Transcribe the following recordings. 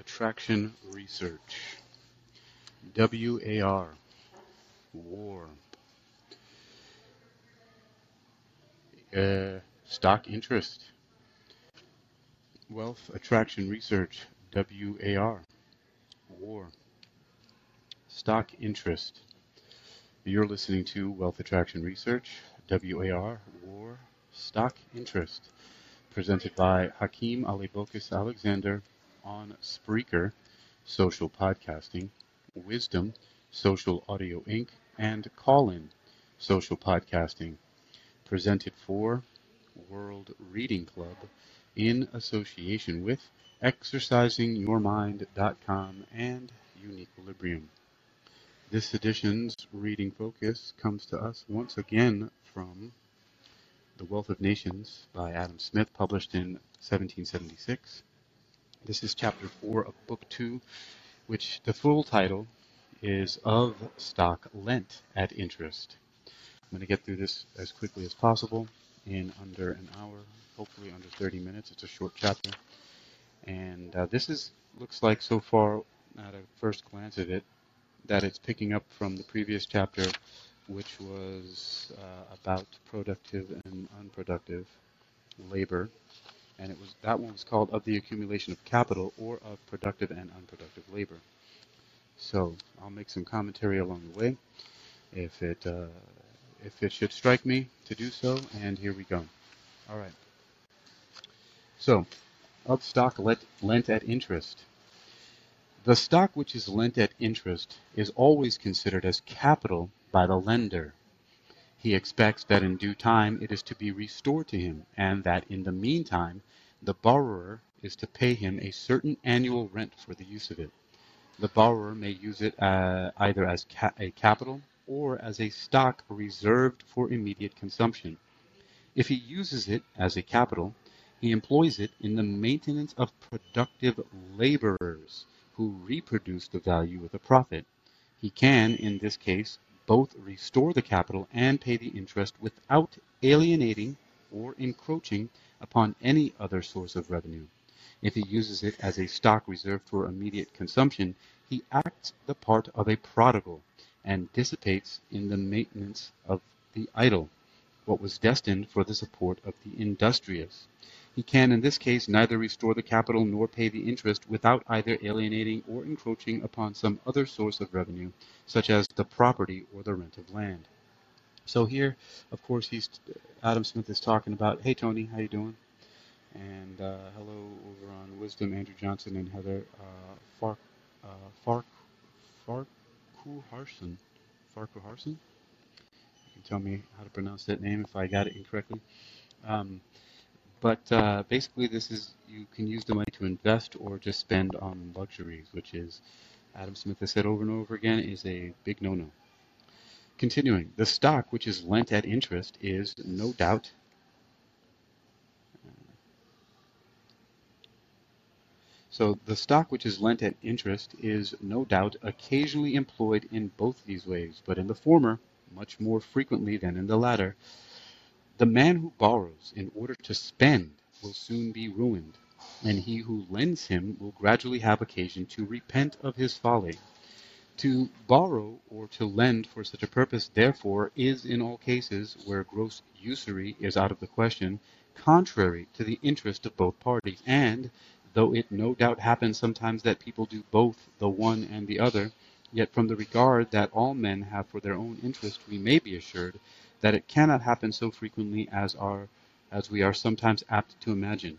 Attraction Research. WAR. War. Uh, stock interest. Wealth Attraction Research. WAR. War. Stock interest. You're listening to Wealth Attraction Research. WAR. War. Stock interest presented by Hakeem Alibokis Alexander on Spreaker, Social Podcasting, Wisdom, Social Audio Inc., and Callin, Social Podcasting, presented for World Reading Club in association with ExercisingYourMind.com and Uniquilibrium. This edition's reading focus comes to us once again from the Wealth of Nations by Adam Smith, published in 1776. This is chapter 4 of book 2, which the full title is Of Stock Lent at Interest. I'm going to get through this as quickly as possible in under an hour, hopefully under 30 minutes. It's a short chapter. And uh, this is looks like so far at a first glance at it that it's picking up from the previous chapter which was uh, about productive and unproductive labor, and it was that one was called "Of the Accumulation of Capital" or "Of Productive and Unproductive Labor." So I'll make some commentary along the way, if it uh, if it should strike me to do so, and here we go. All right. So, of stock let, lent at interest. The stock which is lent at interest is always considered as capital by the lender. He expects that in due time it is to be restored to him, and that in the meantime the borrower is to pay him a certain annual rent for the use of it. The borrower may use it uh, either as ca- a capital or as a stock reserved for immediate consumption. If he uses it as a capital, he employs it in the maintenance of productive laborers who reproduce the value with a profit. He can, in this case, both restore the capital and pay the interest without alienating or encroaching upon any other source of revenue. If he uses it as a stock reserved for immediate consumption, he acts the part of a prodigal and dissipates in the maintenance of the idle what was destined for the support of the industrious. He can in this case neither restore the capital nor pay the interest without either alienating or encroaching upon some other source of revenue, such as the property or the rent of land. So here, of course, he's Adam Smith is talking about, hey Tony, how you doing? And uh, hello over on Wisdom, Andrew Johnson and Heather uh, Fark uh, Fark Farku Harson. Farku Harson. You can tell me how to pronounce that name if I got it incorrectly. Um, but uh, basically, this is you can use the money to invest or just spend on luxuries, which is Adam Smith has said over and over again is a big no-no. Continuing, the stock which is lent at interest is no doubt So the stock which is lent at interest is no doubt occasionally employed in both these ways, but in the former much more frequently than in the latter. The man who borrows in order to spend will soon be ruined, and he who lends him will gradually have occasion to repent of his folly. To borrow or to lend for such a purpose, therefore, is in all cases where gross usury is out of the question, contrary to the interest of both parties, and, though it no doubt happens sometimes that people do both the one and the other, yet from the regard that all men have for their own interest we may be assured that it cannot happen so frequently as are as we are sometimes apt to imagine.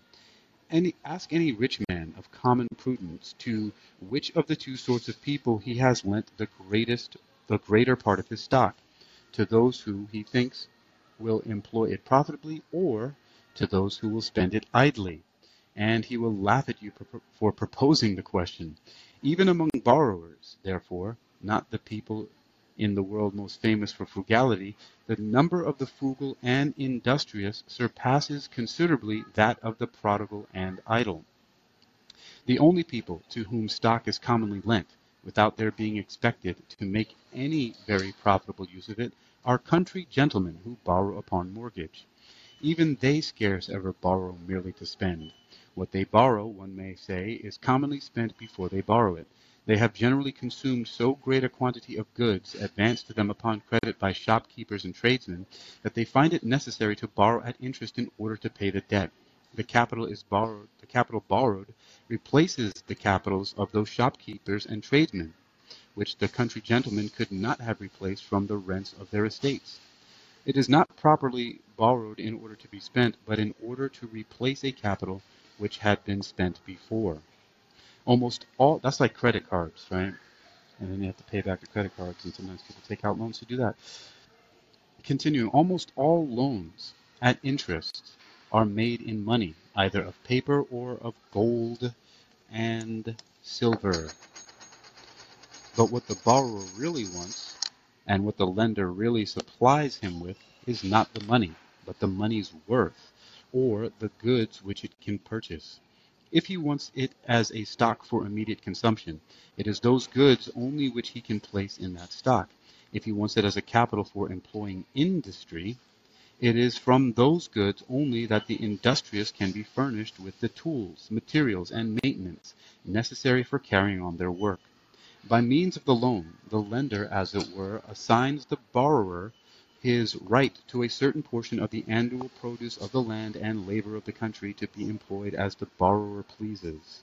Any, ask any rich man of common prudence to which of the two sorts of people he has lent the greatest the greater part of his stock, to those who he thinks will employ it profitably, or to those who will spend it idly, and he will laugh at you for proposing the question. Even among borrowers, therefore, not the people in the world most famous for frugality, the number of the frugal and industrious surpasses considerably that of the prodigal and idle. The only people to whom stock is commonly lent, without their being expected to make any very profitable use of it, are country gentlemen who borrow upon mortgage. Even they scarce ever borrow merely to spend. What they borrow, one may say, is commonly spent before they borrow it. They have generally consumed so great a quantity of goods advanced to them upon credit by shopkeepers and tradesmen, that they find it necessary to borrow at interest in order to pay the debt. The capital is borrowed the capital borrowed replaces the capitals of those shopkeepers and tradesmen, which the country gentlemen could not have replaced from the rents of their estates. It is not properly borrowed in order to be spent, but in order to replace a capital which had been spent before almost all that's like credit cards, right? And then you have to pay back the credit cards, and sometimes people take out loans to do that. Continuing, almost all loans at interest are made in money, either of paper or of gold and silver. But what the borrower really wants and what the lender really supplies him with is not the money, but the money's worth or the goods which it can purchase. If he wants it as a stock for immediate consumption, it is those goods only which he can place in that stock. If he wants it as a capital for employing industry, it is from those goods only that the industrious can be furnished with the tools, materials, and maintenance necessary for carrying on their work. By means of the loan, the lender, as it were, assigns the borrower his right to a certain portion of the annual produce of the land and labor of the country to be employed as the borrower pleases.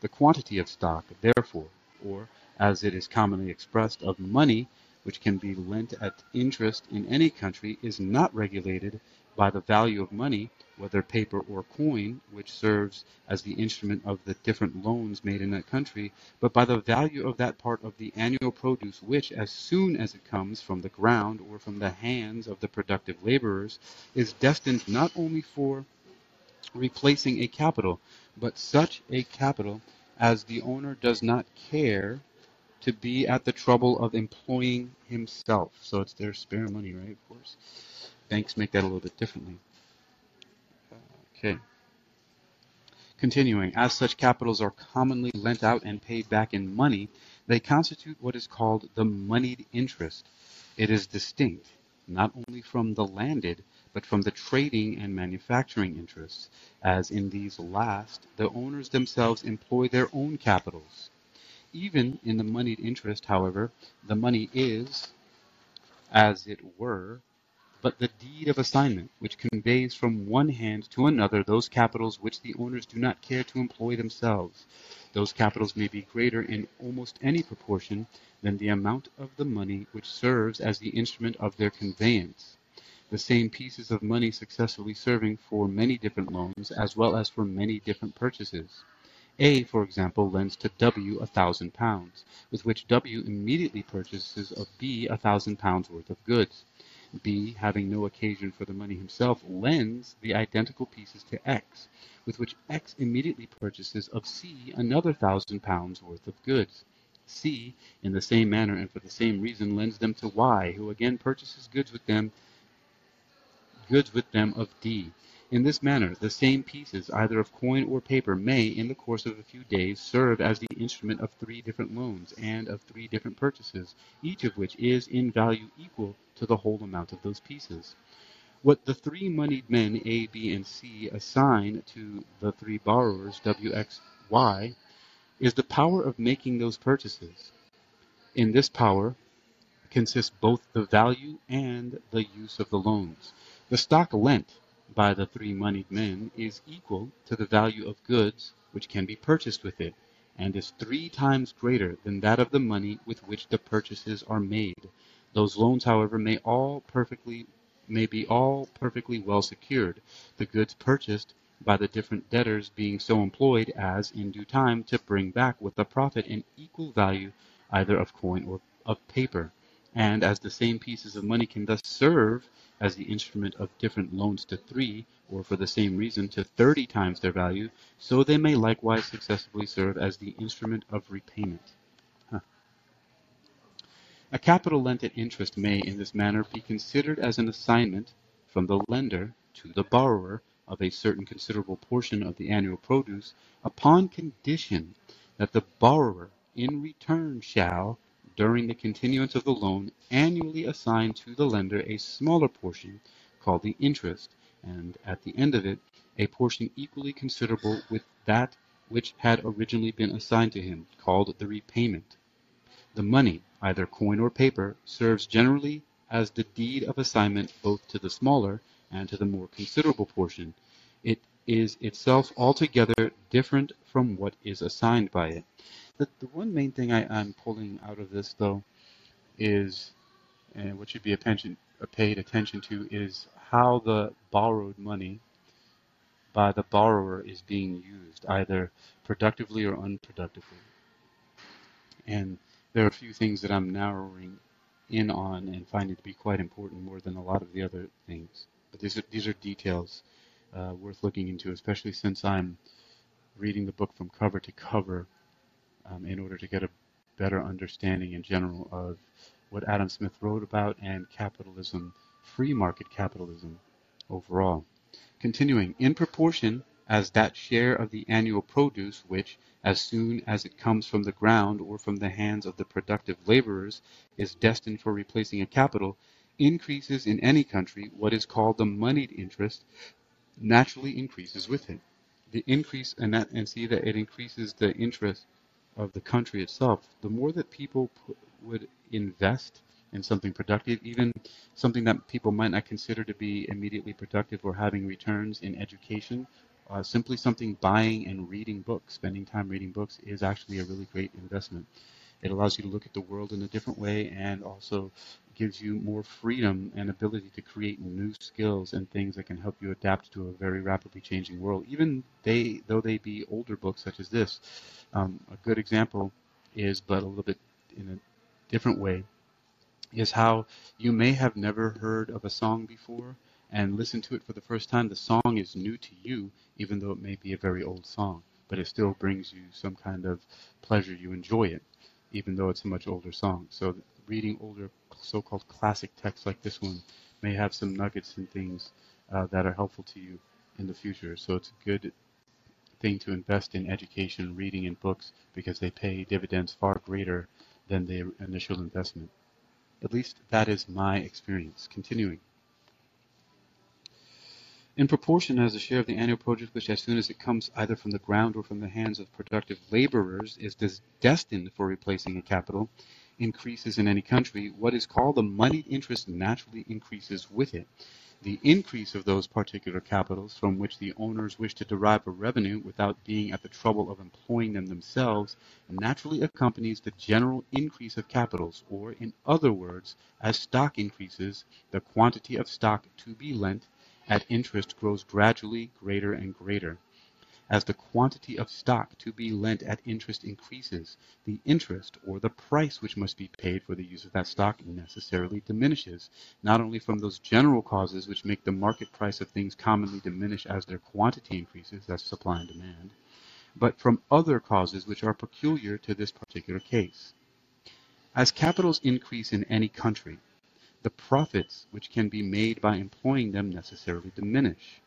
The quantity of stock, therefore, or, as it is commonly expressed, of money which can be lent at interest in any country, is not regulated by the value of money, whether paper or coin, which serves as the instrument of the different loans made in that country, but by the value of that part of the annual produce which, as soon as it comes from the ground or from the hands of the productive laborers, is destined not only for replacing a capital, but such a capital as the owner does not care to be at the trouble of employing himself. So it's their spare money, right? Of course. Banks make that a little bit differently. Okay. Continuing, as such capitals are commonly lent out and paid back in money, they constitute what is called the moneyed interest. It is distinct not only from the landed, but from the trading and manufacturing interests, as in these last the owners themselves employ their own capitals. Even in the moneyed interest, however, the money is, as it were, but the deed of assignment, which conveys from one hand to another those capitals which the owners do not care to employ themselves. Those capitals may be greater in almost any proportion than the amount of the money which serves as the instrument of their conveyance, the same pieces of money successfully serving for many different loans as well as for many different purchases. A, for example, lends to W a thousand pounds, with which W immediately purchases of B a thousand pounds worth of goods. B, having no occasion for the money himself, lends the identical pieces to X, with which X immediately purchases of C another thousand pounds worth of goods. C, in the same manner and for the same reason, lends them to Y, who again purchases goods with them goods with them of D. In this manner, the same pieces, either of coin or paper, may, in the course of a few days, serve as the instrument of three different loans and of three different purchases, each of which is in value equal to the whole amount of those pieces. What the three moneyed men A, B, and C assign to the three borrowers W, X, Y is the power of making those purchases. In this power consists both the value and the use of the loans. The stock lent by the three moneyed men is equal to the value of goods which can be purchased with it, and is three times greater than that of the money with which the purchases are made. Those loans, however, may all perfectly may be all perfectly well secured, the goods purchased by the different debtors being so employed as, in due time, to bring back with a profit an equal value either of coin or of paper. And as the same pieces of money can thus serve as the instrument of different loans to three, or for the same reason to thirty times their value, so they may likewise successively serve as the instrument of repayment. A capital lent at interest may, in this manner, be considered as an assignment from the lender to the borrower of a certain considerable portion of the annual produce, upon condition that the borrower in return shall during the continuance of the loan, annually assign to the lender a smaller portion, called the interest, and at the end of it, a portion equally considerable with that which had originally been assigned to him, called the repayment. The money, either coin or paper, serves generally as the deed of assignment both to the smaller and to the more considerable portion. It is itself altogether different from what is assigned by it. The, the one main thing I, I'm pulling out of this, though, is, and what should be attention, paid attention to, is how the borrowed money by the borrower is being used, either productively or unproductively. And there are a few things that I'm narrowing in on and finding to be quite important more than a lot of the other things. But these are, these are details uh, worth looking into, especially since I'm reading the book from cover to cover um, in order to get a better understanding in general of what Adam Smith wrote about and capitalism, free market capitalism overall. Continuing, in proportion as that share of the annual produce which, as soon as it comes from the ground or from the hands of the productive laborers, is destined for replacing a capital, increases in any country, what is called the moneyed interest naturally increases with it. The increase, and, that, and see that it increases the interest of the country itself. The more that people put, would invest in something productive, even something that people might not consider to be immediately productive or having returns in education, uh, simply something buying and reading books, spending time reading books is actually a really great investment. It allows you to look at the world in a different way and also gives you more freedom and ability to create new skills and things that can help you adapt to a very rapidly changing world. Even they, though they be older books such as this, um, a good example is, but a little bit in a different way, is how you may have never heard of a song before and listen to it for the first time. The song is new to you, even though it may be a very old song, but it still brings you some kind of pleasure. You enjoy it, even though it's a much older song. So reading older so-called classic texts like this one may have some nuggets and things uh, that are helpful to you in the future. So it's a good thing to invest in education, reading, and books because they pay dividends far greater than the initial investment. At least that is my experience. Continuing. In proportion as the share of the annual produce which as soon as it comes either from the ground or from the hands of productive laborers is destined for replacing a capital, increases in any country, what is called the moneyed interest naturally increases with it. The increase of those particular capitals from which the owners wish to derive a revenue without being at the trouble of employing them themselves naturally accompanies the general increase of capitals, or, in other words, as stock increases, the quantity of stock to be lent at interest grows gradually greater and greater. As the quantity of stock to be lent at interest increases, the interest, or the price which must be paid for the use of that stock, necessarily diminishes, not only from those general causes which make the market price of things commonly diminish as their quantity increases, that's supply and demand, but from other causes which are peculiar to this particular case. As capitals increase in any country, the profits which can be made by employing them necessarily diminish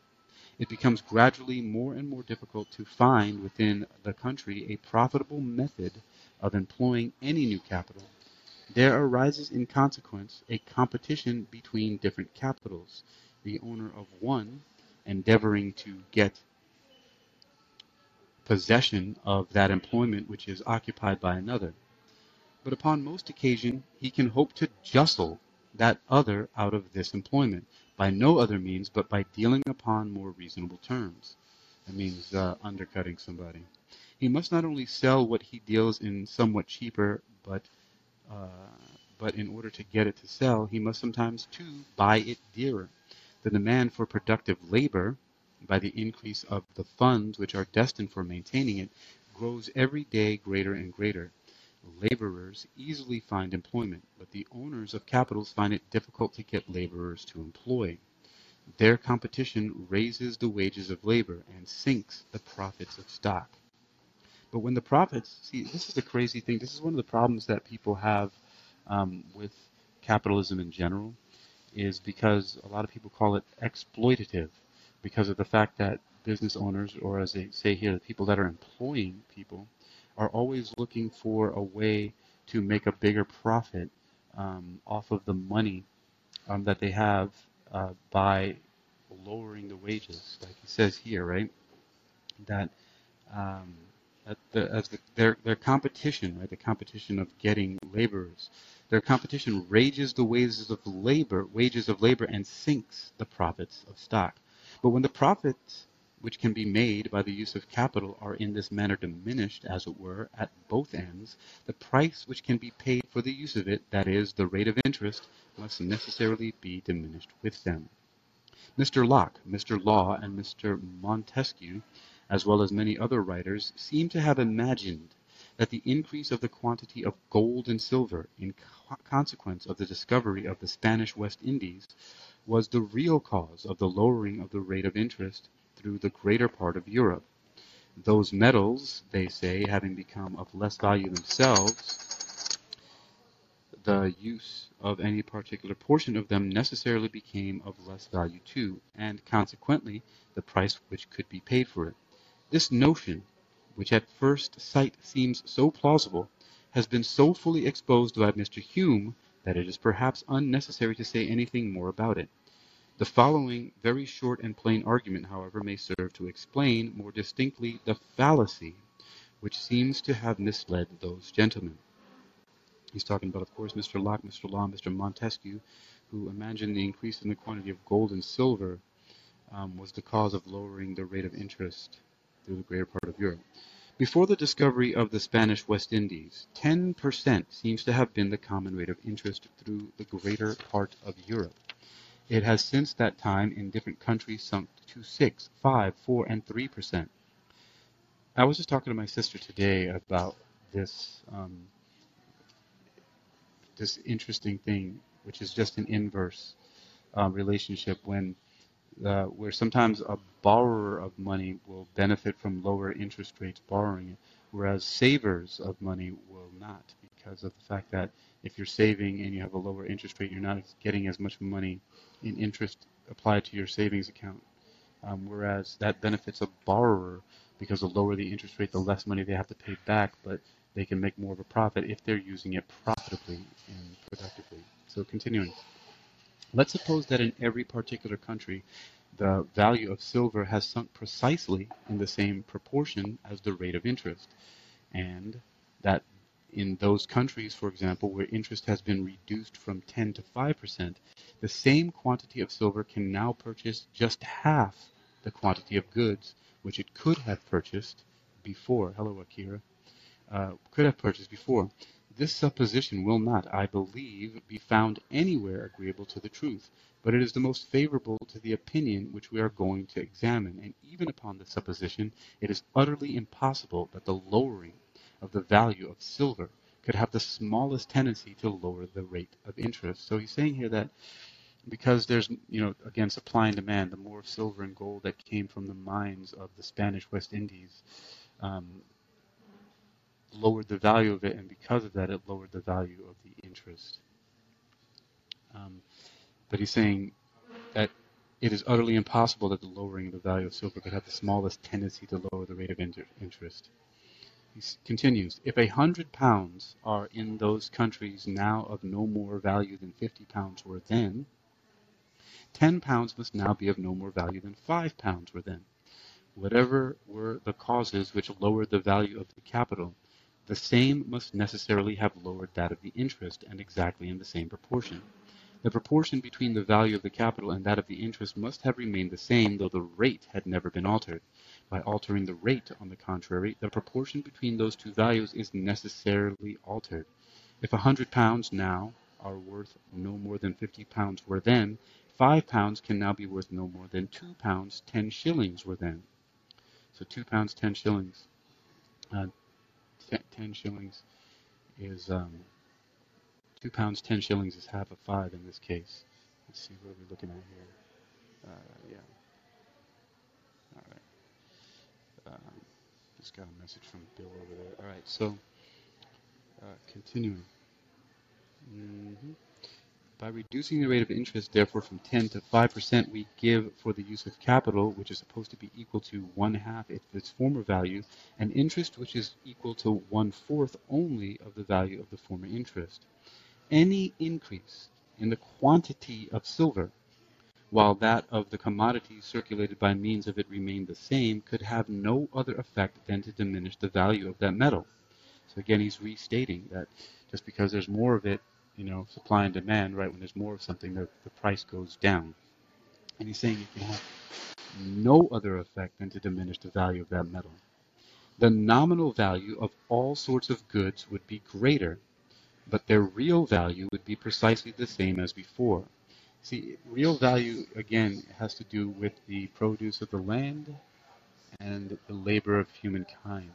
it becomes gradually more and more difficult to find within the country a profitable method of employing any new capital. There arises in consequence a competition between different capitals, the owner of one endeavoring to get possession of that employment which is occupied by another. But upon most occasion he can hope to justle that other out of this employment, by no other means but by dealing upon more reasonable terms. That means uh, undercutting somebody. He must not only sell what he deals in somewhat cheaper, but uh, but in order to get it to sell, he must sometimes too buy it dearer. The demand for productive labor, by the increase of the funds which are destined for maintaining it, grows every day greater and greater. Laborers easily find employment, but the owners of capitals find it difficult to get laborers to employ. Their competition raises the wages of labor and sinks the profits of stock. But when the profits, see, this is the crazy thing. This is one of the problems that people have um, with capitalism in general, is because a lot of people call it exploitative because of the fact that business owners, or as they say here, the people that are employing people, are always looking for a way to make a bigger profit um, off of the money um, that they have uh, by lowering the wages, like he says here, right? That um, the, as the, their their competition, right? The competition of getting laborers, their competition rages the wages of labor, wages of labor, and sinks the profits of stock. But when the profits which can be made by the use of capital are in this manner diminished, as it were, at both ends, the price which can be paid for the use of it, that is, the rate of interest, must necessarily be diminished with them. Mr. Locke, Mr. Law, and Mr. Montesquieu as well as many other writers, seem to have imagined that the increase of the quantity of gold and silver in consequence of the discovery of the Spanish West Indies was the real cause of the lowering of the rate of interest through the greater part of Europe. Those metals, they say, having become of less value themselves, the use of any particular portion of them necessarily became of less value too, and consequently the price which could be paid for it. This notion, which at first sight seems so plausible, has been so fully exposed by Mr. Hume that it is perhaps unnecessary to say anything more about it. The following very short and plain argument, however, may serve to explain more distinctly the fallacy which seems to have misled those gentlemen. He's talking about, of course, Mr. Locke, Mr. Law, Mr. Montesquieu, who imagined the increase in the quantity of gold and silver um, was the cause of lowering the rate of interest through the greater part of Europe. Before the discovery of the Spanish West Indies, 10% seems to have been the common rate of interest through the greater part of Europe. It has since that time in different countries sunk to 6, 5, 4, and 3%. I was just talking to my sister today about this um, this interesting thing, which is just an inverse uh, relationship when uh, where sometimes a borrower of money will benefit from lower interest rates borrowing it, whereas savers of money will not because of the fact that if you're saving and you have a lower interest rate, you're not getting as much money in interest applied to your savings account. Um, whereas that benefits a borrower because the lower the interest rate, the less money they have to pay back, but they can make more of a profit if they're using it profitably and productively. So continuing. Let's suppose that in every particular country the value of silver has sunk precisely in the same proportion as the rate of interest, and that in those countries, for example, where interest has been reduced from 10 to 5%, the same quantity of silver can now purchase just half the quantity of goods which it could have purchased before. Hello, Akira. Uh, could have purchased before. This supposition will not, I believe, be found anywhere agreeable to the truth, but it is the most favorable to the opinion which we are going to examine, and even upon this supposition it is utterly impossible that the lowering of the value of silver could have the smallest tendency to lower the rate of interest. So he's saying here that because there's, you know, again, supply and demand, the more silver and gold that came from the mines of the Spanish West Indies, um, lowered the value of it, and because of that, it lowered the value of the interest. Um, but he's saying that it is utterly impossible that the lowering of the value of silver could have the smallest tendency to lower the rate of inter- interest. He continues, if a hundred pounds are in those countries now of no more value than fifty pounds were then, ten pounds must now be of no more value than five pounds were then. Whatever were the causes which lowered the value of the capital, the same must necessarily have lowered that of the interest, and exactly in the same proportion. The proportion between the value of the capital and that of the interest must have remained the same, though the rate had never been altered. By altering the rate, on the contrary, the proportion between those two values is necessarily altered. If a hundred pounds now are worth no more than fifty pounds were then, five pounds can now be worth no more than two pounds ten shillings were then. So two pounds ten shillings. Uh, 10 shillings is um, 2 pounds 10 shillings is half of 5 in this case. Let's see what we're looking at here. Uh, yeah. All right. Um, just got a message from Bill over there. All right, so uh, continuing. Mm-hmm. By reducing the rate of interest, therefore, from 10 to 5%, we give for the use of capital, which is supposed to be equal to one half of its former value, an interest which is equal to one fourth only of the value of the former interest. Any increase in the quantity of silver while that of the commodities circulated by means of it remained the same, could have no other effect than to diminish the value of that metal. So again, he's restating that just because there's more of it, you know, supply and demand, right? When there's more of something, the, the price goes down. And he's saying it can have no other effect than to diminish the value of that metal. The nominal value of all sorts of goods would be greater, but their real value would be precisely the same as before. See, real value, again, has to do with the produce of the land and the labor of humankind.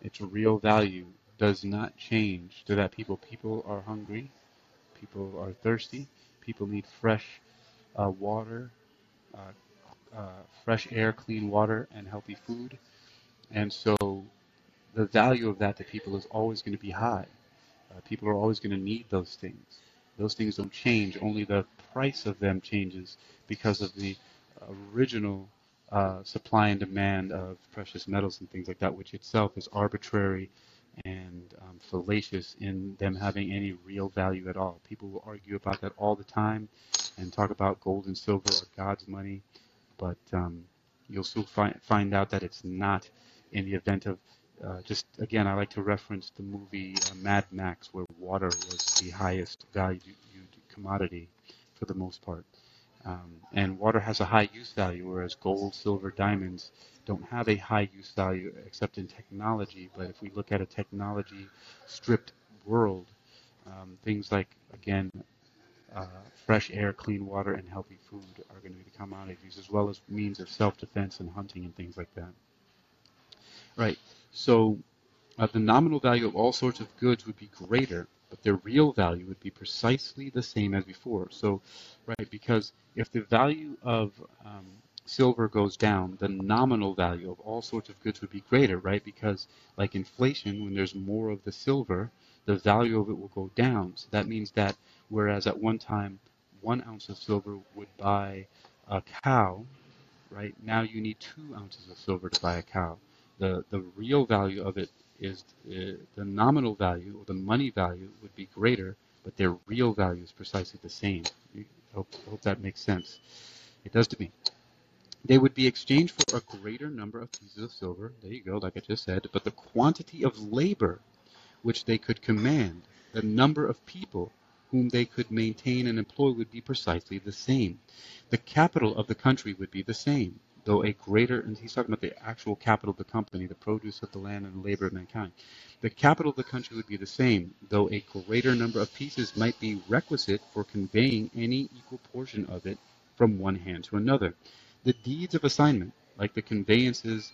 Its real value does not change to that people. People are hungry, people are thirsty, people need fresh uh, water, uh, uh, fresh air, clean water, and healthy food. And so the value of that to people is always going to be high. Uh, people are always going to need those things. Those things don't change. Only the price of them changes because of the original uh, supply and demand of precious metals and things like that, which itself is arbitrary and um, fallacious in them having any real value at all. People will argue about that all the time and talk about gold and silver or God's money, but um, you'll soon find, find out that it's not in the event of uh, just again, I like to reference the movie uh, Mad Max, where water was the highest valued commodity for the most part. Um, and water has a high use value, whereas gold, silver, diamonds don't have a high use value except in technology. But if we look at a technology stripped world, um, things like, again, uh, fresh air, clean water, and healthy food are going to be the commodities, as well as means of self defense and hunting and things like that. Right. So uh, the nominal value of all sorts of goods would be greater, but their real value would be precisely the same as before. So, right, because if the value of um, silver goes down, the nominal value of all sorts of goods would be greater, right? Because, like inflation, when there's more of the silver, the value of it will go down. So that means that whereas at one time one ounce of silver would buy a cow, right? Now you need two ounces of silver to buy a cow the, the real value of it is uh, the nominal value or the money value would be greater, but their real value is precisely the same. I hope, hope that makes sense. It does to me. They would be exchanged for a greater number of pieces of silver, there you go, like I just said, but the quantity of labor which they could command, the number of people whom they could maintain and employ would be precisely the same. The capital of the country would be the same though a greater, and he's talking about the actual capital of the company, the produce of the land and the labor of mankind. The capital of the country would be the same, though a greater number of pieces might be requisite for conveying any equal portion of it from one hand to another. The deeds of assignment, like the conveyances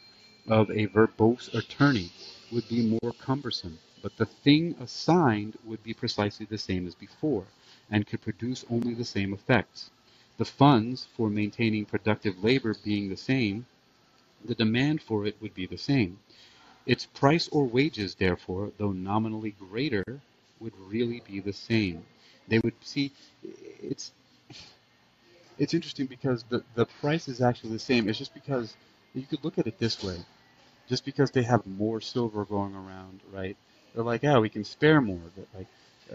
of a verbose attorney, would be more cumbersome, but the thing assigned would be precisely the same as before, and could produce only the same effects. The funds for maintaining productive labor being the same, the demand for it would be the same. Its price or wages, therefore, though nominally greater, would really be the same. They would see it's it's interesting because the, the price is actually the same. It's just because you could look at it this way. Just because they have more silver going around, right? They're like, yeah, we can spare more of it. Like,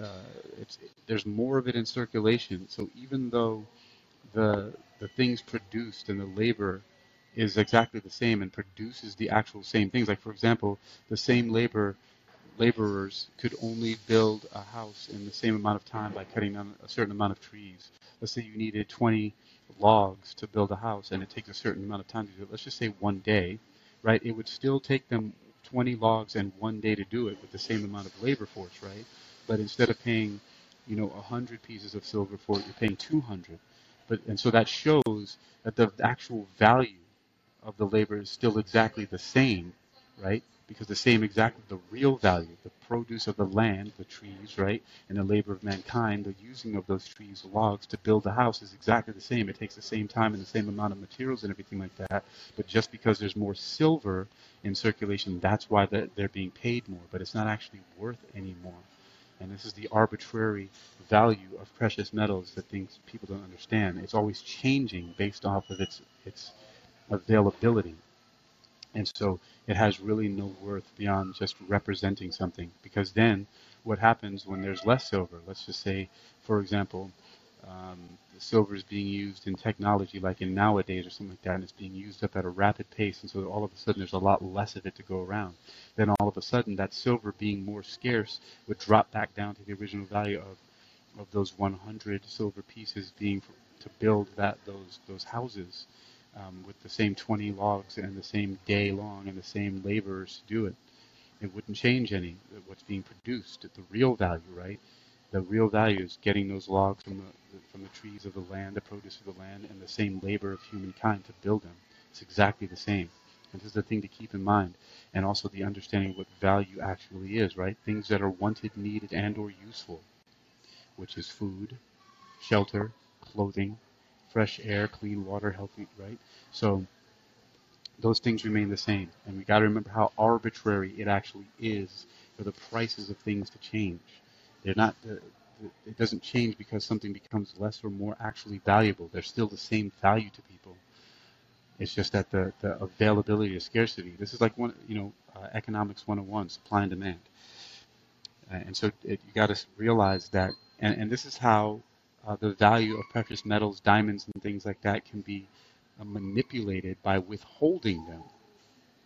uh, it's there's more of it in circulation. So even though the the things produced and the labor is exactly the same and produces the actual same things. Like for example, the same labor laborers could only build a house in the same amount of time by cutting down a certain amount of trees. Let's say you needed 20 logs to build a house and it takes a certain amount of time to do it. Let's just say one day, right? It would still take them 20 logs and one day to do it with the same amount of labor force, right? But instead of paying, you know, 100 pieces of silver for it, you're paying 200 but and so that shows that the actual value of the labor is still exactly the same, right? Because the same exactly the real value, the produce of the land, the trees, right, and the labor of mankind, the using of those trees, logs to build the house is exactly the same. It takes the same time and the same amount of materials and everything like that. But just because there's more silver in circulation, that's why they're being paid more. But it's not actually worth any more. And this is the arbitrary value of precious metals that things people don't understand. It's always changing based off of its its availability. And so it has really no worth beyond just representing something. Because then what happens when there's less silver? Let's just say, for example, um, the silver is being used in technology, like in nowadays or something like that, and it's being used up at a rapid pace, and so all of a sudden there's a lot less of it to go around. Then all of a sudden that silver being more scarce would drop back down to the original value of of those 100 silver pieces being for, to build that those those houses um, with the same 20 logs and the same day long and the same laborers to do it. It wouldn't change any what's being produced. At the real value, right? The real value is getting those logs from the, from the trees of the land, the produce of the land, and the same labor of humankind to build them. It's exactly the same. And this is the thing to keep in mind. And also the understanding of what value actually is, right? Things that are wanted, needed, and or useful, which is food, shelter, clothing, fresh air, clean water, healthy, right? So those things remain the same. And we got to remember how arbitrary it actually is for the prices of things to change. They're not. It doesn't change because something becomes less or more actually valuable. They're still the same value to people. It's just that the, the availability or scarcity. This is like one, you know, uh, economics 101, supply and demand. Uh, and so it, you got to realize that, and, and this is how uh, the value of precious metals, diamonds, and things like that can be uh, manipulated by withholding them.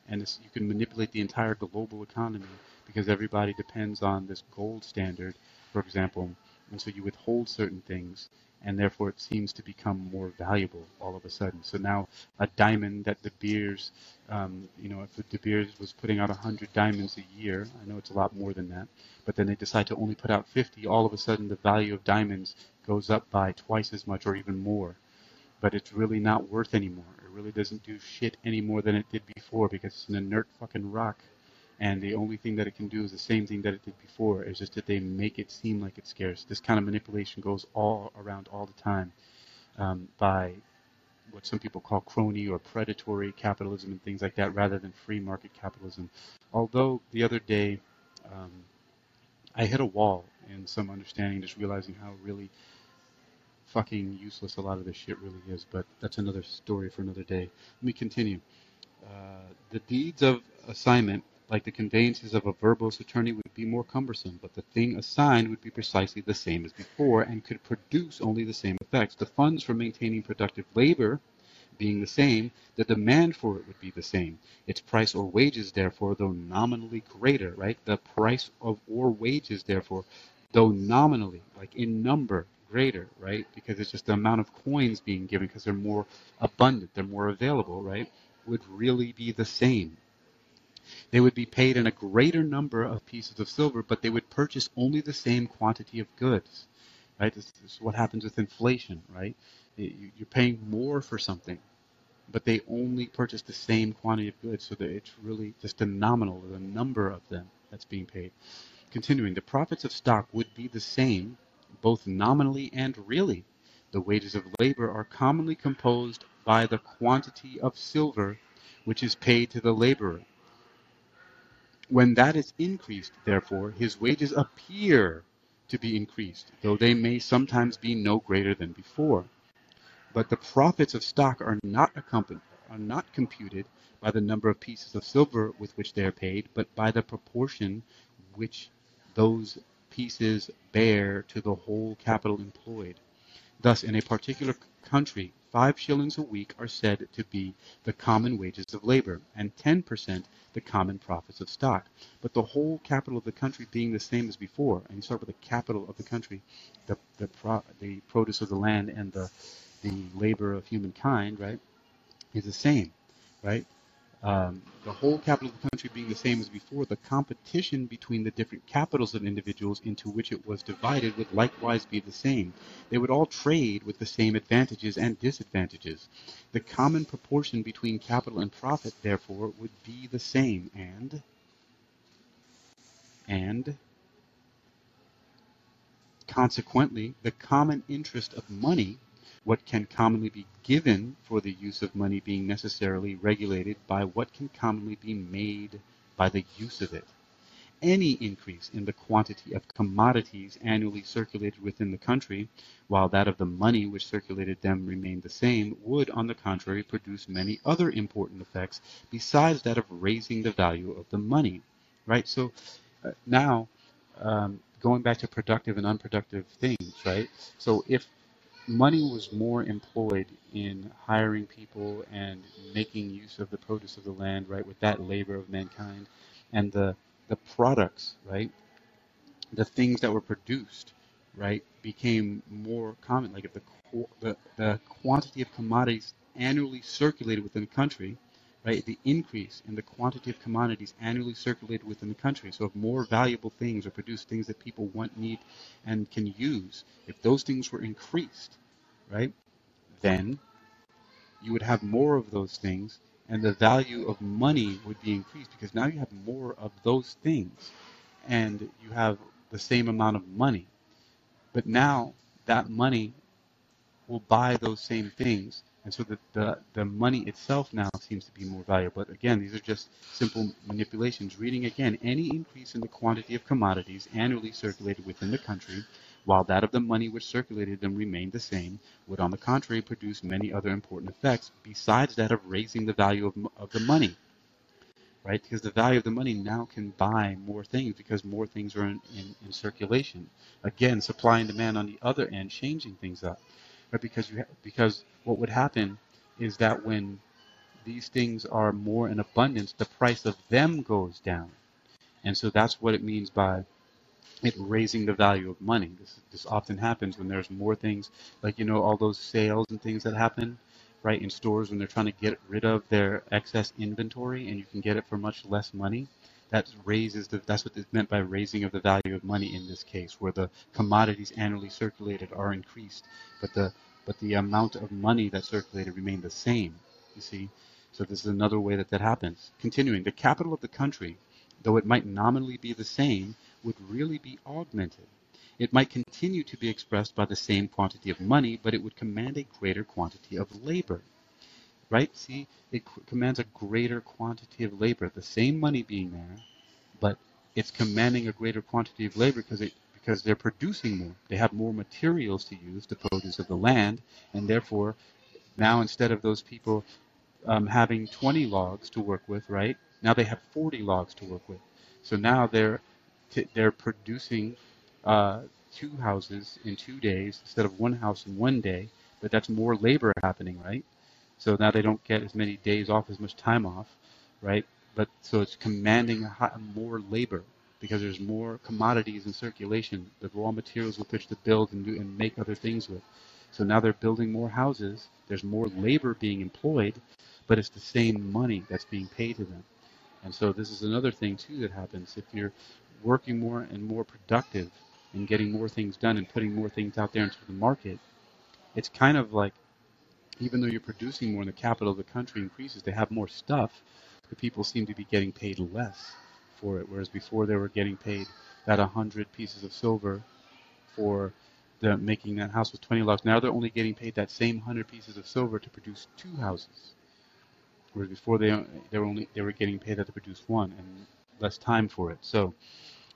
And this, you can manipulate the entire global economy because everybody depends on this gold standard, for example, and so you withhold certain things, and therefore it seems to become more valuable all of a sudden. So now a diamond that De Beers, um, you know, if De Beers was putting out 100 diamonds a year, I know it's a lot more than that, but then they decide to only put out 50, all of a sudden the value of diamonds goes up by twice as much or even more. But it's really not worth anymore. It really doesn't do shit any more than it did before because it's an inert fucking rock and the only thing that it can do is the same thing that it did before. It's just that they make it seem like it's scarce. This kind of manipulation goes all around all the time um, by what some people call crony or predatory capitalism and things like that, rather than free market capitalism. Although the other day um, I hit a wall in some understanding, just realizing how really fucking useless a lot of this shit really is. But that's another story for another day. Let me continue. Uh, the deeds of assignment like the conveyances of a verbose attorney would be more cumbersome, but the thing assigned would be precisely the same as before and could produce only the same effects. The funds for maintaining productive labor being the same, the demand for it would be the same. Its price or wages, therefore, though nominally greater, right? The price of or wages, therefore, though nominally, like in number, greater, right? Because it's just the amount of coins being given because they're more abundant, they're more available, right? Would really be the same. They would be paid in a greater number of pieces of silver, but they would purchase only the same quantity of goods. Right? This, is what happens with inflation, right? You're paying more for something, but they only purchase the same quantity of goods, so that it's really just a nominal, the number of them that's being paid. Continuing, the profits of stock would be the same, both nominally and really. The wages of labor are commonly composed by the quantity of silver which is paid to the laborer. When that is increased, therefore, his wages appear to be increased, though they may sometimes be no greater than before. But the profits of stock are not accompanied, are not computed by the number of pieces of silver with which they are paid, but by the proportion which those pieces bear to the whole capital employed. Thus, in a particular country, five shillings a week are said to be the common wages of labor, and ten per cent the common profits of stock. But the whole capital of the country being the same as before, and you start with the capital of the country, the the, pro, the produce of the land and the the labor of humankind, right, is the same, right? Um, the whole capital of the country being the same as before, the competition between the different capitals of individuals into which it was divided would likewise be the same. They would all trade with the same advantages and disadvantages. The common proportion between capital and profit, therefore, would be the same, and and consequently, the common interest of money what can commonly be given for the use of money being necessarily regulated by what can commonly be made by the use of it. Any increase in the quantity of commodities annually circulated within the country, while that of the money which circulated them remained the same, would, on the contrary, produce many other important effects besides that of raising the value of the money. Right? So uh, now, um, going back to productive and unproductive things, right? So if money was more employed in hiring people and making use of the produce of the land, right, with that labor of mankind, and the the products, right, the things that were produced, right, became more common. Like if the the, the quantity of commodities annually circulated within a country, right, the increase in the quantity of commodities annually circulated within the country. So if more valuable things are produced, things that people want, need, and can use, if those things were increased, right, then you would have more of those things, and the value of money would be increased because now you have more of those things, and you have the same amount of money. But now that money will buy those same things. And so the, the, the money itself now seems to be more valuable. But again, these are just simple manipulations. Reading again, any increase in the quantity of commodities annually circulated within the country, while that of the money which circulated them remained the same, would on the contrary produce many other important effects besides that of raising the value of, of the money right? Because the value of the money now can buy more things because more things are in, in, in circulation. Again, supply and demand on the other end changing things up, right? Because you because what would happen is that when these things are more in abundance, the price of them goes down, and so that's what it means by it raising the value of money. This this often happens when there's more things, like you know all those sales and things that happen, right, in stores when they're trying to get rid of their excess inventory, and you can get it for much less money. That raises the. That's what is meant by raising of the value of money in this case, where the commodities annually circulated are increased, but the but the amount of money that circulated remained the same. You see, so this is another way that that happens. Continuing, the capital of the country, though it might nominally be the same would really be augmented. It might continue to be expressed by the same quantity of money, but it would command a greater quantity of labor. Right? See, it commands a greater quantity of labor. The same money being there, but it's commanding a greater quantity of labor because it because they're producing more. They have more materials to use, the produce of the land, and therefore now instead of those people um, having 20 logs to work with, right? Now they have 40 logs to work with. So now they're they're producing uh, two houses in two days instead of one house in one day. But that's more labor happening, right? So now they don't get as many days off, as much time off, right? But so it's commanding high, more labor because there's more commodities in circulation, the raw materials with which to build and do and make other things with. So now they're building more houses. There's more labor being employed, but it's the same money that's being paid to them. And so this is another thing too that happens if you're working more and more productive and getting more things done and putting more things out there into the market. It's kind of like even though you're producing more and the capital of the country increases, they have more stuff, the people seem to be getting paid less for it. Whereas before they were getting paid that 100 pieces of silver for the making that house with 20 logs. Now they're only getting paid that same 100 pieces of silver to produce two houses. Whereas before they they were only they were getting paid that to produce one and less time for it. So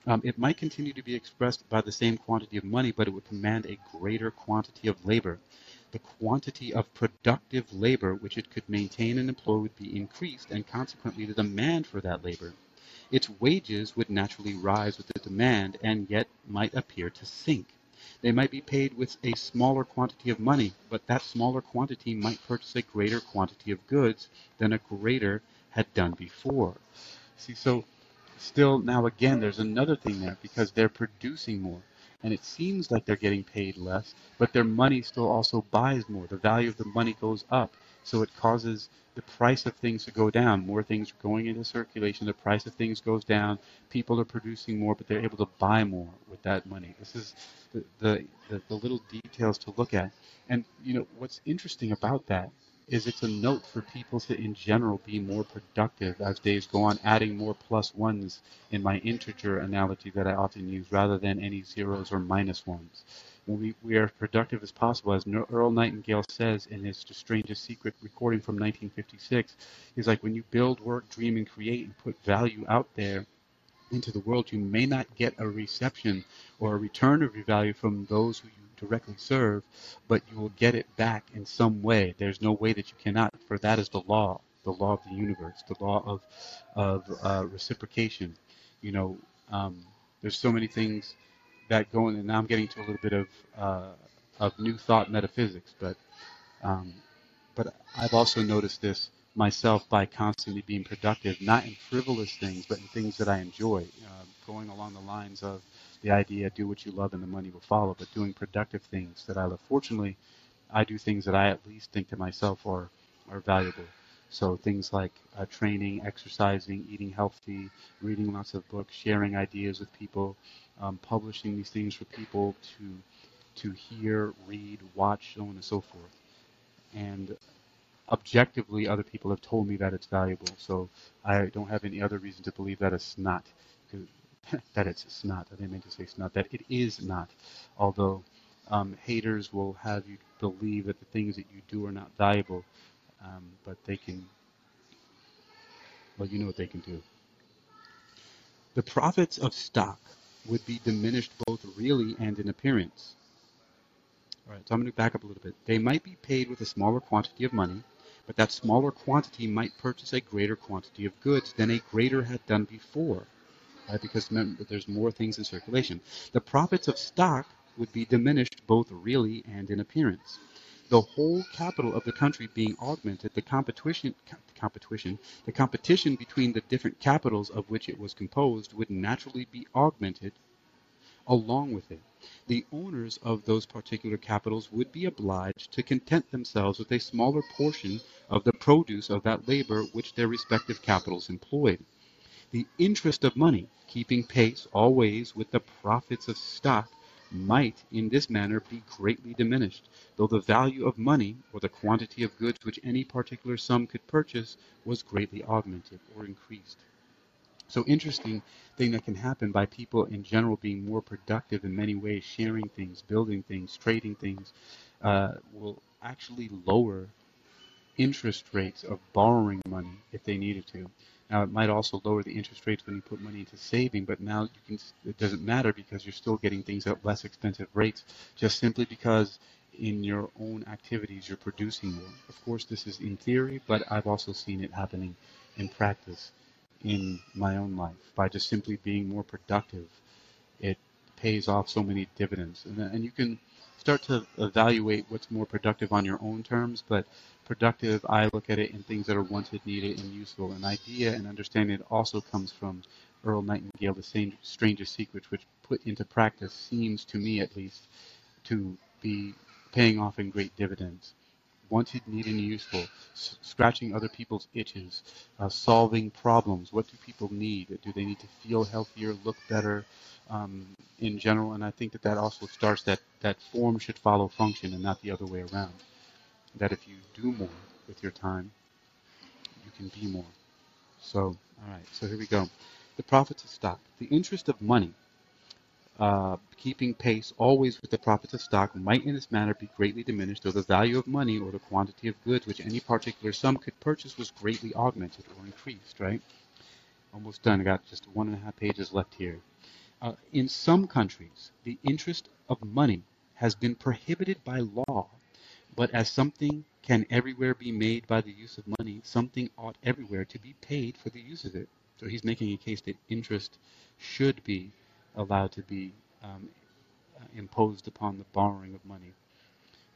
um, it might continue to be expressed by the same quantity of money, but it would command a greater quantity of labor. The quantity of productive labor which it could maintain and employ would be increased, and consequently the demand for that labor. Its wages would naturally rise with the demand, and yet might appear to sink. They might be paid with a smaller quantity of money, but that smaller quantity might purchase a greater quantity of goods than a greater had done before. See, so still now again there's another thing there because they're producing more and it seems like they're getting paid less but their money still also buys more. The value of the money goes up. So it causes the price of things to go down. More things are going into circulation. The price of things goes down. People are producing more but they're able to buy more with that money. This is the the, the, the little details to look at. And you know what's interesting about that is it's a note for people to, in general, be more productive as days go on, adding more plus ones in my integer analogy that I often use rather than any zeros or minus ones. We, we are as productive as possible, as Earl Nightingale says in his Strangest Secret recording from 1956, he's like, when you build, work, dream, and create and put value out there, into the world, you may not get a reception or a return of your value from those who you directly serve, but you will get it back in some way. There's no way that you cannot, for that is the law, the law of the universe, the law of of uh, reciprocation. You know, um, there's so many things that go in, and now I'm getting to a little bit of uh, of new thought metaphysics, but um, but I've also noticed this myself by constantly being productive, not in frivolous things, but in things that I enjoy, uh, going along the lines of the idea do what you love and the money will follow, but doing productive things that I love. Fortunately, I do things that I at least think to myself are, are valuable. So things like uh, training, exercising, eating healthy, reading lots of books, sharing ideas with people, um, publishing these things for people to to hear, read, watch, so on and so forth. And objectively, other people have told me that it's valuable. So I don't have any other reason to believe that it's not. that it's not. I didn't mean to say snot. That it is not. Although um, haters will have you believe that the things that you do are not valuable, um, but they can. Well, you know what they can do. The profits of stock would be diminished both really and in appearance. All right, so I'm going to back up a little bit. They might be paid with a smaller quantity of money, but that smaller quantity might purchase a greater quantity of goods than a greater had done before right? Because remember, there's more things in circulation. The profits of stock would be diminished both really and in appearance. The whole capital of the country being augmented, the competition, competition, the competition between the different capitals of which it was composed would naturally be augmented along with it. The owners of those particular capitals would be obliged to content themselves with a smaller portion of the produce of that labor which their respective capitals employed. The interest of money, keeping pace always with the profits of stock, might in this manner be greatly diminished, though the value of money, or the quantity of goods which any particular sum could purchase, was greatly augmented or increased. So interesting thing that can happen by people in general being more productive in many ways, sharing things, building things, trading things, uh, will actually lower interest rates of borrowing money if they needed to. Now, it might also lower the interest rates when you put money into saving, but now you can, it doesn't matter because you're still getting things at less expensive rates just simply because in your own activities you're producing more. Of course, this is in theory, but I've also seen it happening in practice in my own life by just simply being more productive. It pays off so many dividends. And, and you can start to evaluate what's more productive on your own terms, but productive, I look at it in things that are wanted, needed, and useful. An idea and understanding it also comes from Earl Nightingale, The same Strangest Secret, which put into practice seems to me at least to be paying off in great dividends. Wanted, needed, and useful, S- scratching other people's itches, uh, solving problems. What do people need? Do they need to feel healthier, look better, um, in general? And I think that that also starts that that form should follow function and not the other way around that if you do more with your time, you can be more. So, all right, so here we go. The profits of stock. The interest of money, uh, keeping pace always with the profits of stock, might in this manner be greatly diminished, though the value of money or the quantity of goods which any particular sum could purchase was greatly augmented or increased, right? Almost done. I got just one and a half pages left here. Uh, in some countries, the interest of money has been prohibited by law but as something can everywhere be made by the use of money, something ought everywhere to be paid for the use of it. So he's making a case that interest should be allowed to be um, imposed upon the borrowing of money,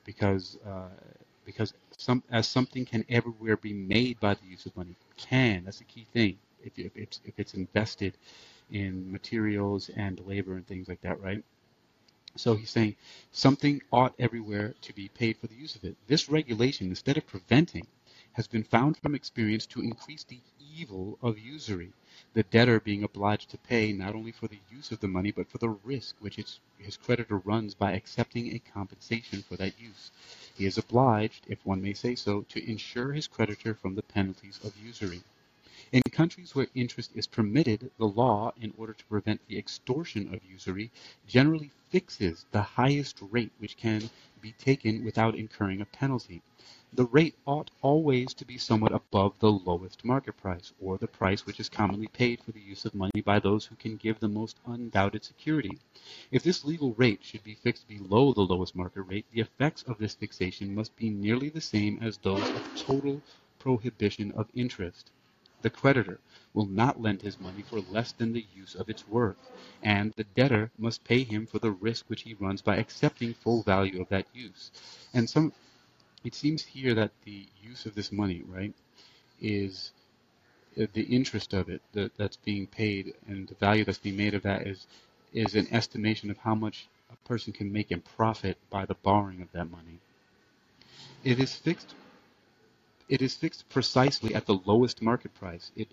because uh, because some as something can everywhere be made by the use of money. Can that's the key thing. If, if it's if it's invested in materials and labor and things like that, right? So he's saying something ought everywhere to be paid for the use of it. This regulation, instead of preventing, has been found from experience to increase the evil of usury, the debtor being obliged to pay not only for the use of the money, but for the risk which its, his creditor runs by accepting a compensation for that use. He is obliged, if one may say so, to insure his creditor from the penalties of usury. In countries where interest is permitted, the law, in order to prevent the extortion of usury, generally fixes the highest rate which can be taken without incurring a penalty. The rate ought always to be somewhat above the lowest market price, or the price which is commonly paid for the use of money by those who can give the most undoubted security. If this legal rate should be fixed below the lowest market rate, the effects of this fixation must be nearly the same as those of total prohibition of interest. The creditor will not lend his money for less than the use of its worth, and the debtor must pay him for the risk which he runs by accepting full value of that use. And some, it seems here that the use of this money, right, is uh, the interest of it that, that's being paid and the value that's being made of that is is an estimation of how much a person can make in profit by the borrowing of that money. It is fixed it is fixed precisely at the lowest market price. It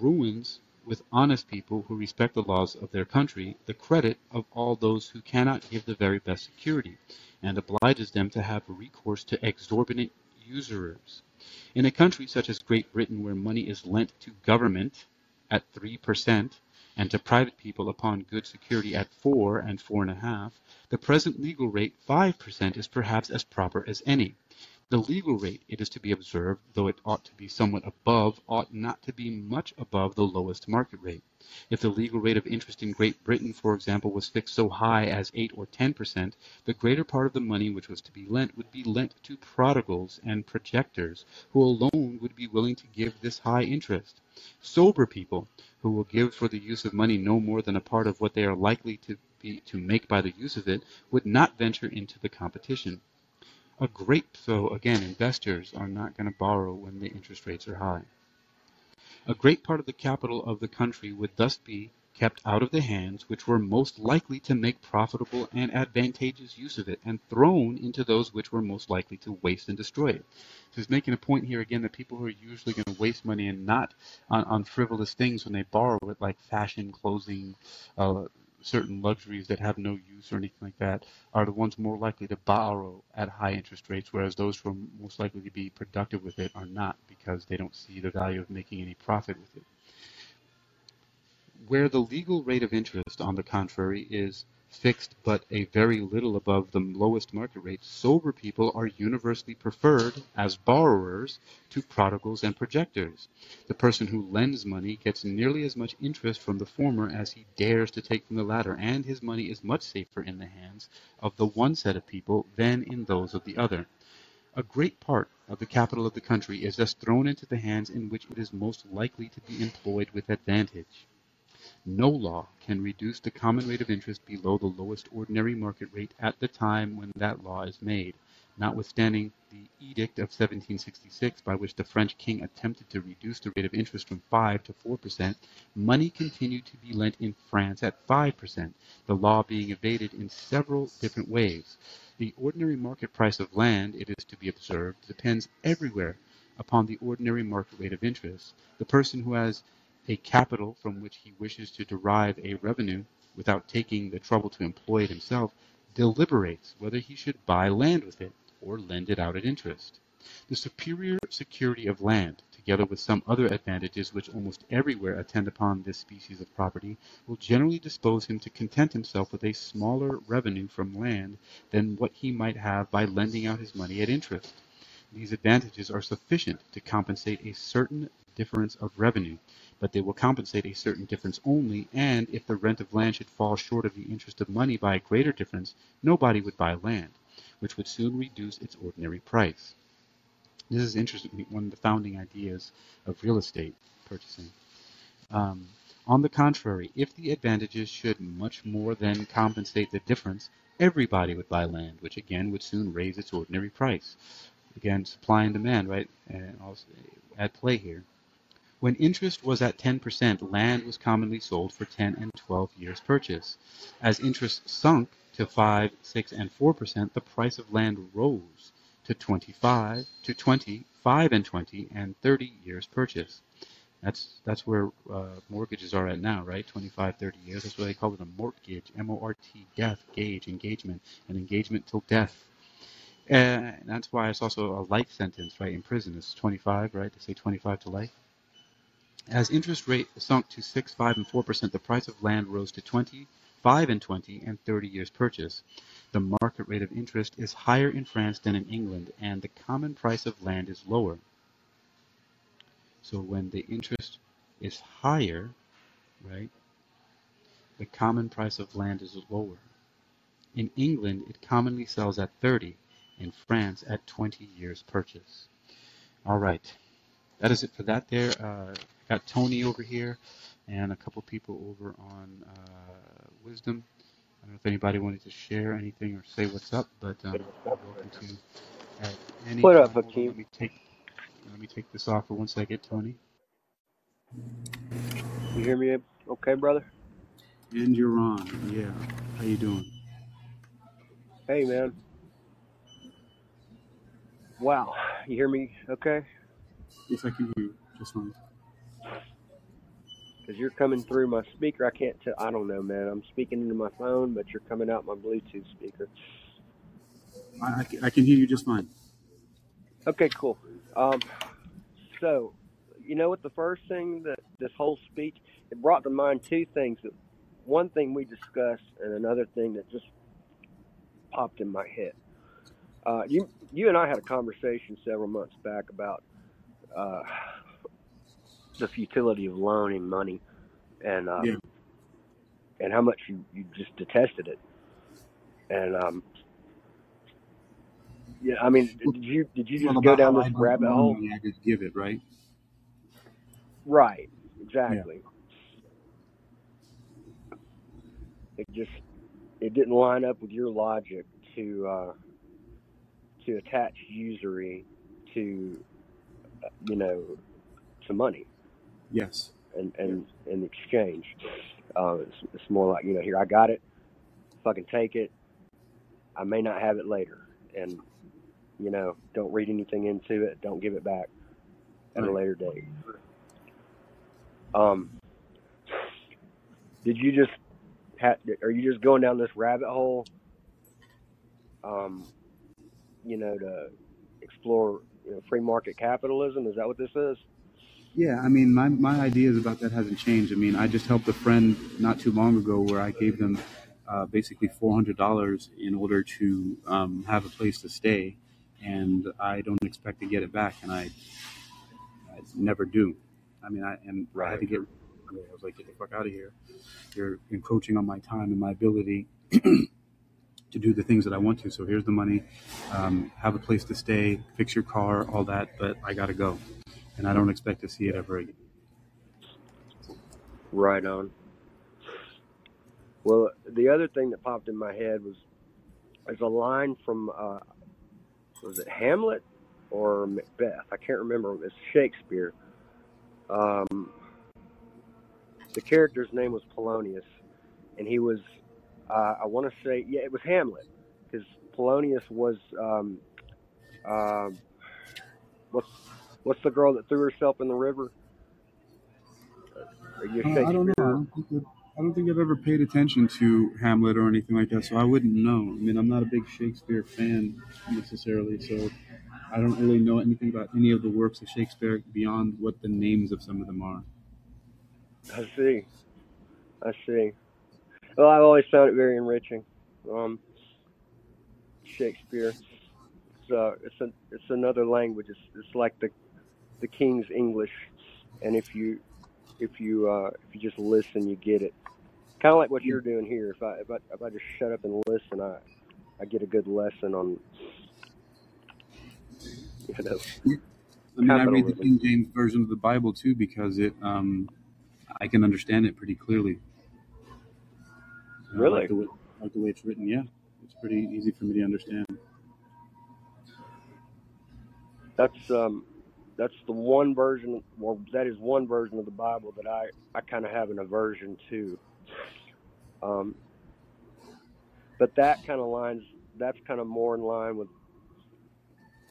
ruins with honest people who respect the laws of their country the credit of all those who cannot give the very best security, and obliges them to have recourse to exorbitant usurers. In a country such as Great Britain, where money is lent to government at three per cent, and to private people upon good security at four and four and a half, the present legal rate, five per cent, is perhaps as proper as any. The legal rate, it is to be observed, though it ought to be somewhat above, ought not to be much above the lowest market rate. If the legal rate of interest in Great Britain, for example, was fixed so high as 8 or 10 per cent, the greater part of the money which was to be lent would be lent to prodigals and projectors, who alone would be willing to give this high interest. Sober people, who will give for the use of money no more than a part of what they are likely to be to make by the use of it, would not venture into the competition. A great so again, investors are not going to borrow when the interest rates are high. A great part of the capital of the country would thus be kept out of the hands which were most likely to make profitable and advantageous use of it, and thrown into those which were most likely to waste and destroy it. So he's making a point here again that people who are usually going to waste money and not on, on frivolous things when they borrow it, like fashion, clothing, uh, certain luxuries that have no use or anything like that are the ones more likely to borrow at high interest rates, whereas those who are most likely to be productive with it are not because they don't see the value of making any profit with it. Where the legal rate of interest, on the contrary, is fixed but a very little above the lowest market rate, sober people are universally preferred as borrowers to prodigals and projectors. The person who lends money gets nearly as much interest from the former as he dares to take from the latter, and his money is much safer in the hands of the one set of people than in those of the other. A great part of the capital of the country is thus thrown into the hands in which it is most likely to be employed with advantage. No law can reduce the common rate of interest below the lowest ordinary market rate at the time when that law is made, notwithstanding the edict of 1766 by which the French king attempted to reduce the rate of interest from 5 to 4 per cent, money continued to be lent in France at 5 per cent, the law being evaded in several different ways. The ordinary market price of land, it is to be observed, depends everywhere upon the ordinary market rate of interest. The person who has a capital from which he wishes to derive a revenue without taking the trouble to employ it himself, deliberates whether he should buy land with it or lend it out at interest. The superior security of land, together with some other advantages which almost everywhere attend upon this species of property, will generally dispose him to content himself with a smaller revenue from land than what he might have by lending out his money at interest. These advantages are sufficient to compensate a certain difference of revenue, but they will compensate a certain difference only, and if the rent of land should fall short of the interest of money by a greater difference, nobody would buy land, which would soon reduce its ordinary price. This is interesting, one of the founding ideas of real estate purchasing. Um, on the contrary, if the advantages should much more than compensate the difference, everybody would buy land, which again would soon raise its ordinary price. Again, supply and demand, right, and also at play here. When interest was at 10 per cent, land was commonly sold for 10 and 12 years' purchase. As interest sunk to 5, 6, and 4 per cent, the price of land rose to 25, to 20, 5 and 20, and 30 years' purchase. That's that's where uh, mortgages are at now, right? 25, 30 years. That's why they call it a mortgage, M-O-R-T, death, gauge, engagement, an engagement till death. And that's why it's also a life sentence, right? In prison, it's 25, right? They say 25 to life. As interest rate sunk to 6, 5, and 4 percent, the price of land rose to 20, 5 and 20, and 30 years purchase. The market rate of interest is higher in France than in England, and the common price of land is lower. So when the interest is higher, right, the common price of land is lower. In England, it commonly sells at 30, in France at 20 years purchase. All right, that is it for that there. Uh, got Tony over here, and a couple people over on uh, Wisdom. I don't know if anybody wanted to share anything or say what's up, but um, welcome to at any What time. up, Hold on, Hakeem? let me take let me take this off for one second, Tony. You hear me okay, brother? And you're on. Yeah. How you doing? Hey, man. Wow. You hear me okay? Yes, I can hear you just fine. Because you're coming through my speaker. I can't tell. I don't know, man. I'm speaking into my phone, but you're coming out my Bluetooth speaker. I, I, can, I can hear you just fine. Okay, cool. Um, so, you know what? The first thing that this whole speech it brought to mind two things. That one thing we discussed, and another thing that just popped in my head. Uh, you you and I had a conversation several months back about uh, the futility of loaning money, and um, Yeah. and how much you, you just detested it. And um, yeah, I mean, did you did you just go down this rabbit hole? I just give it, right? Right, Yeah. exactly. It just it didn't line up with your logic to uh, to attach usury to uh, you know to money Yes. and and in exchange. Uh, it's, it's more like you know here I got it, fucking take it. I may not have it later, and you know don't read anything into it. Don't give it back at a later date. Um, did you just ha- are you just going down this rabbit hole? Um, you know to explore you know, free market capitalism. Is that what this is? Yeah, I mean, my, my ideas about that hasn't changed. I mean, I just helped a friend not too long ago where I gave them uh, basically $400 in order to um, have a place to stay, and I don't expect to get it back, and I, I never do. I mean, I and I had to get. I was like, get the fuck out of here! You're encroaching on my time and my ability to do the things that I want to. So here's the money. Um, have a place to stay, fix your car, all that, but I gotta go, and I don't expect to see it ever again. Right on. Well, the other thing that popped in my head was there's a line from uh, was it Hamlet or Macbeth? I can't remember. It's Shakespeare. Um, the character's name was Polonius, and he was uh, I want to say yeah, it was Hamlet because Polonius was um, uh, what's what's the girl that threw herself in the river? You Uh, I don't know. I don't, that, I don't think I've ever paid attention to Hamlet or anything like that, so I wouldn't know. I mean, I'm not a big Shakespeare fan necessarily, so I don't really know anything about any of the works of Shakespeare beyond what the names of some of them are. I see. I see. Well, I've always found it very enriching. Um, Shakespeare. It's uh, it's a, it's another language. It's it's like the the King's English, and if you if you uh, if you just listen, you get it. Kind of like what you're doing here. If I if I if I just shut up and listen, I I get a good lesson on you know I mean, I read the. King James version of the Bible too because it, um, I can understand it pretty clearly. And I like Really? the way, like the way it's written. Yeah, it's pretty easy for me to understand. That's um that's the one version or that is one version of the Bible that I I kind of have an aversion to. Um, but that kind of lines that's kind of more in line with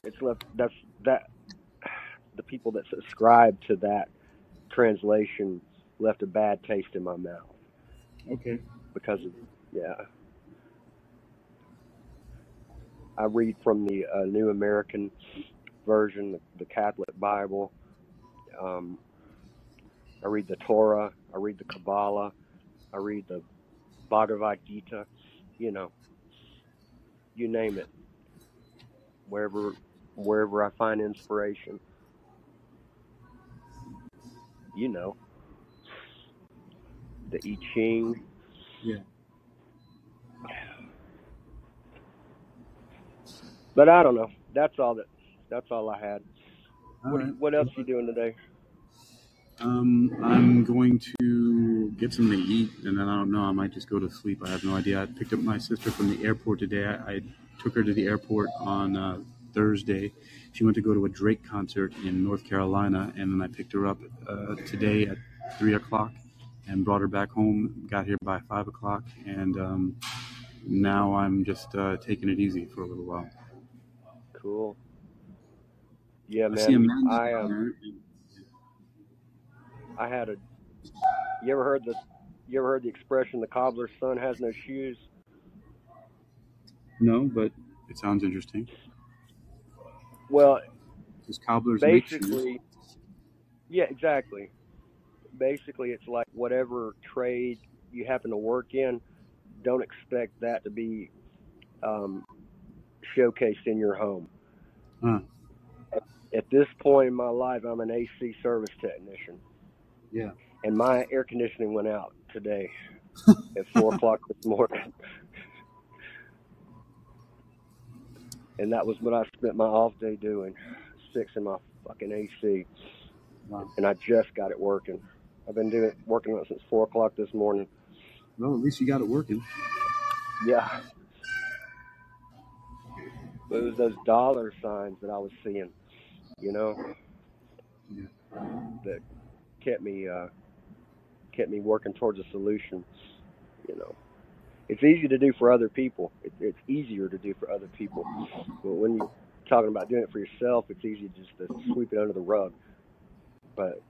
it's left that's that the people that subscribe to that translation left a bad taste in my mouth Okay. because of yeah I read from the uh, New American version, the, the Catholic Bible. Um, I read the Torah. I read the Kabbalah. I read the Bhagavad Gita. You know, you name it. Wherever, wherever I find inspiration, you know, the I Ching. Yeah. But I don't know. That's all that. That's all I had. All What right. What else you doing today? Um, I'm going to get something to eat, and then I don't know. I might just go to sleep. I have no idea. I picked up my sister from the airport today. I, I took her to the airport on uh, Thursday. She went to go to a Drake concert in North Carolina, and then I picked her up uh, today at three o'clock and brought her back home. Got here by five o'clock, and um, now I'm just uh, taking it easy for a little while. Cool. Yeah, I see man. Amanda's I um. I had a. You ever heard the You ever heard the expression "the cobbler's son has no shoes"? No, but it sounds interesting. Well, Does cobblers basically, yeah, exactly. Basically, it's like whatever trade you happen to work in, don't expect that to be um, showcased in your home. Huh. At this point in my life, I'm an AC service technician, Yeah. and my air conditioning went out today at four o'clock this morning, and that was what I spent my off day doing, fixing my fucking AC, Wow. and I just got it working. I've been doing working on it since four o'clock this morning. Well, at least you got it working. Yeah, but it was those dollar signs that I was seeing, you know, Yeah. that kept me uh, kept me working towards a solution. You know, it's easy to do for other people. It, it's easier to do for other people, but when you're talking about doing it for yourself, it's easy just to sweep it under the rug. But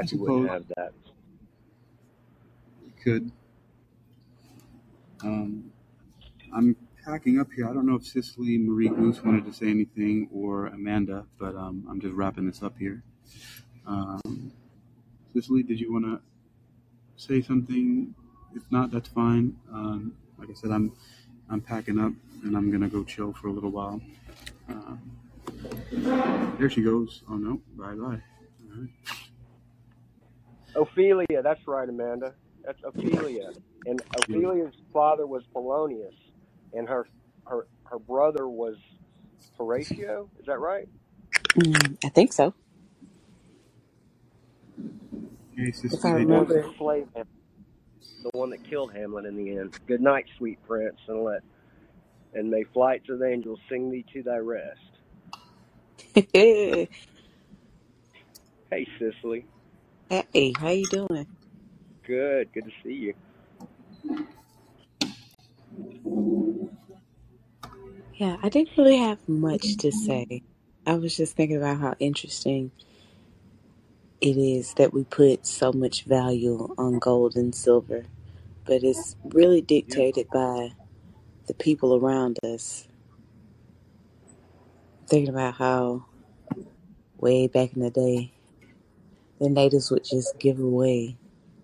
I wifey wouldn't suppose have that. you could. Um, I'm packing up here. I don't know if Cicely Marie Goose wanted to say anything or Amanda, but um, I'm just wrapping this up here. Um, Cicely, did you want to say something? If not, that's fine. Um, like I said, I'm I'm packing up and I'm gonna go chill for a little while. Um, there she goes. Oh no, bye bye. All right. Ophelia, that's right, Amanda. That's Ophelia, and Ophelia's father was Polonius, and her her her brother was Horatio. Is that right? Mm, I think so, Hey, if Cicely, I The you one remember. that slayed him, the one that killed Hamlet in the end. Good night, sweet prince, and let and may flights of angels sing thee to thy rest. hey, Hey, Cicely. how you doing? Good. Good to see you. Yeah, I didn't really have much to say. I was just thinking about how interesting it is that we put so much value on gold and silver, but it's really dictated by the people around us. Thinking about how way back in the day, the natives would just give away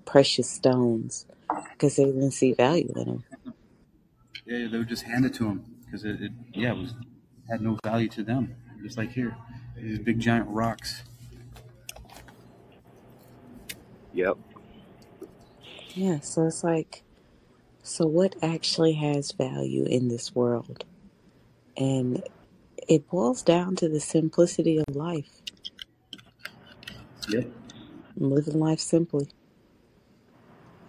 precious stones because they didn't see value in them. Yeah, they would just hand it to them because it, it, yeah, it was had no value to them. Just like here, these big giant rocks. Yep. Yeah, so it's like, so what actually has value in this world? And it boils down to the simplicity of life, Yep. living life simply.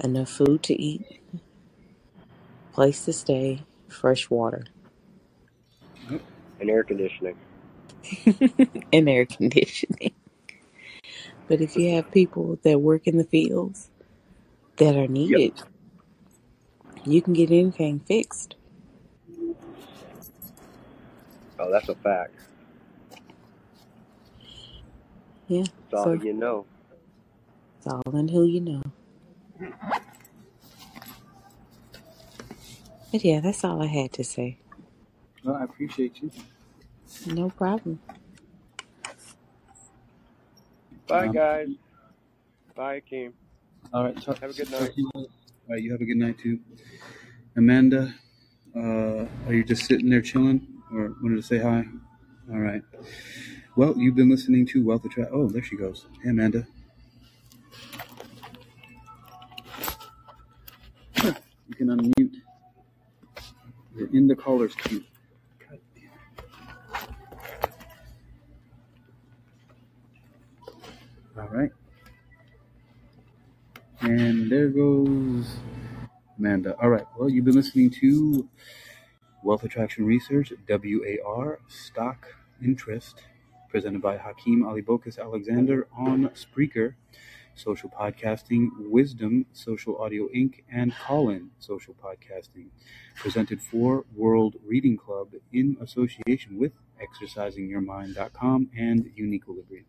Enough food to eat, place to stay, fresh water, And air conditioning. and air conditioning. But if you have people that work in the fields that are Yep. needed, you can get anything fixed. Oh, that's a fact. Yeah, It's all so you know. it's all in who you know. But yeah, that's all I had to say. Well, I appreciate you. No problem. Bye, Um, guys. Bye, Akeem. all right. Talk, Have a good talk night. to you. later. All right. You have a good night too, Amanda. Uh, are you just sitting there chilling, or wanted to say hi? All right. Well, you've been listening to Wealth of Tra- Oh, there she goes. Hey, Amanda. You can unmute. We're in the callers queue. All right. And there goes Amanda. All right. Well, you've been listening to Wealth Attraction Research, WAR, Stock Interest, presented by Hakeem Alibokas Alexander on Spreaker. Social Podcasting, Wisdom, Social Audio Inc., and Callin Social Podcasting, presented for World Reading Club in association with ExercisingYourMind.com and Uniquilibrium.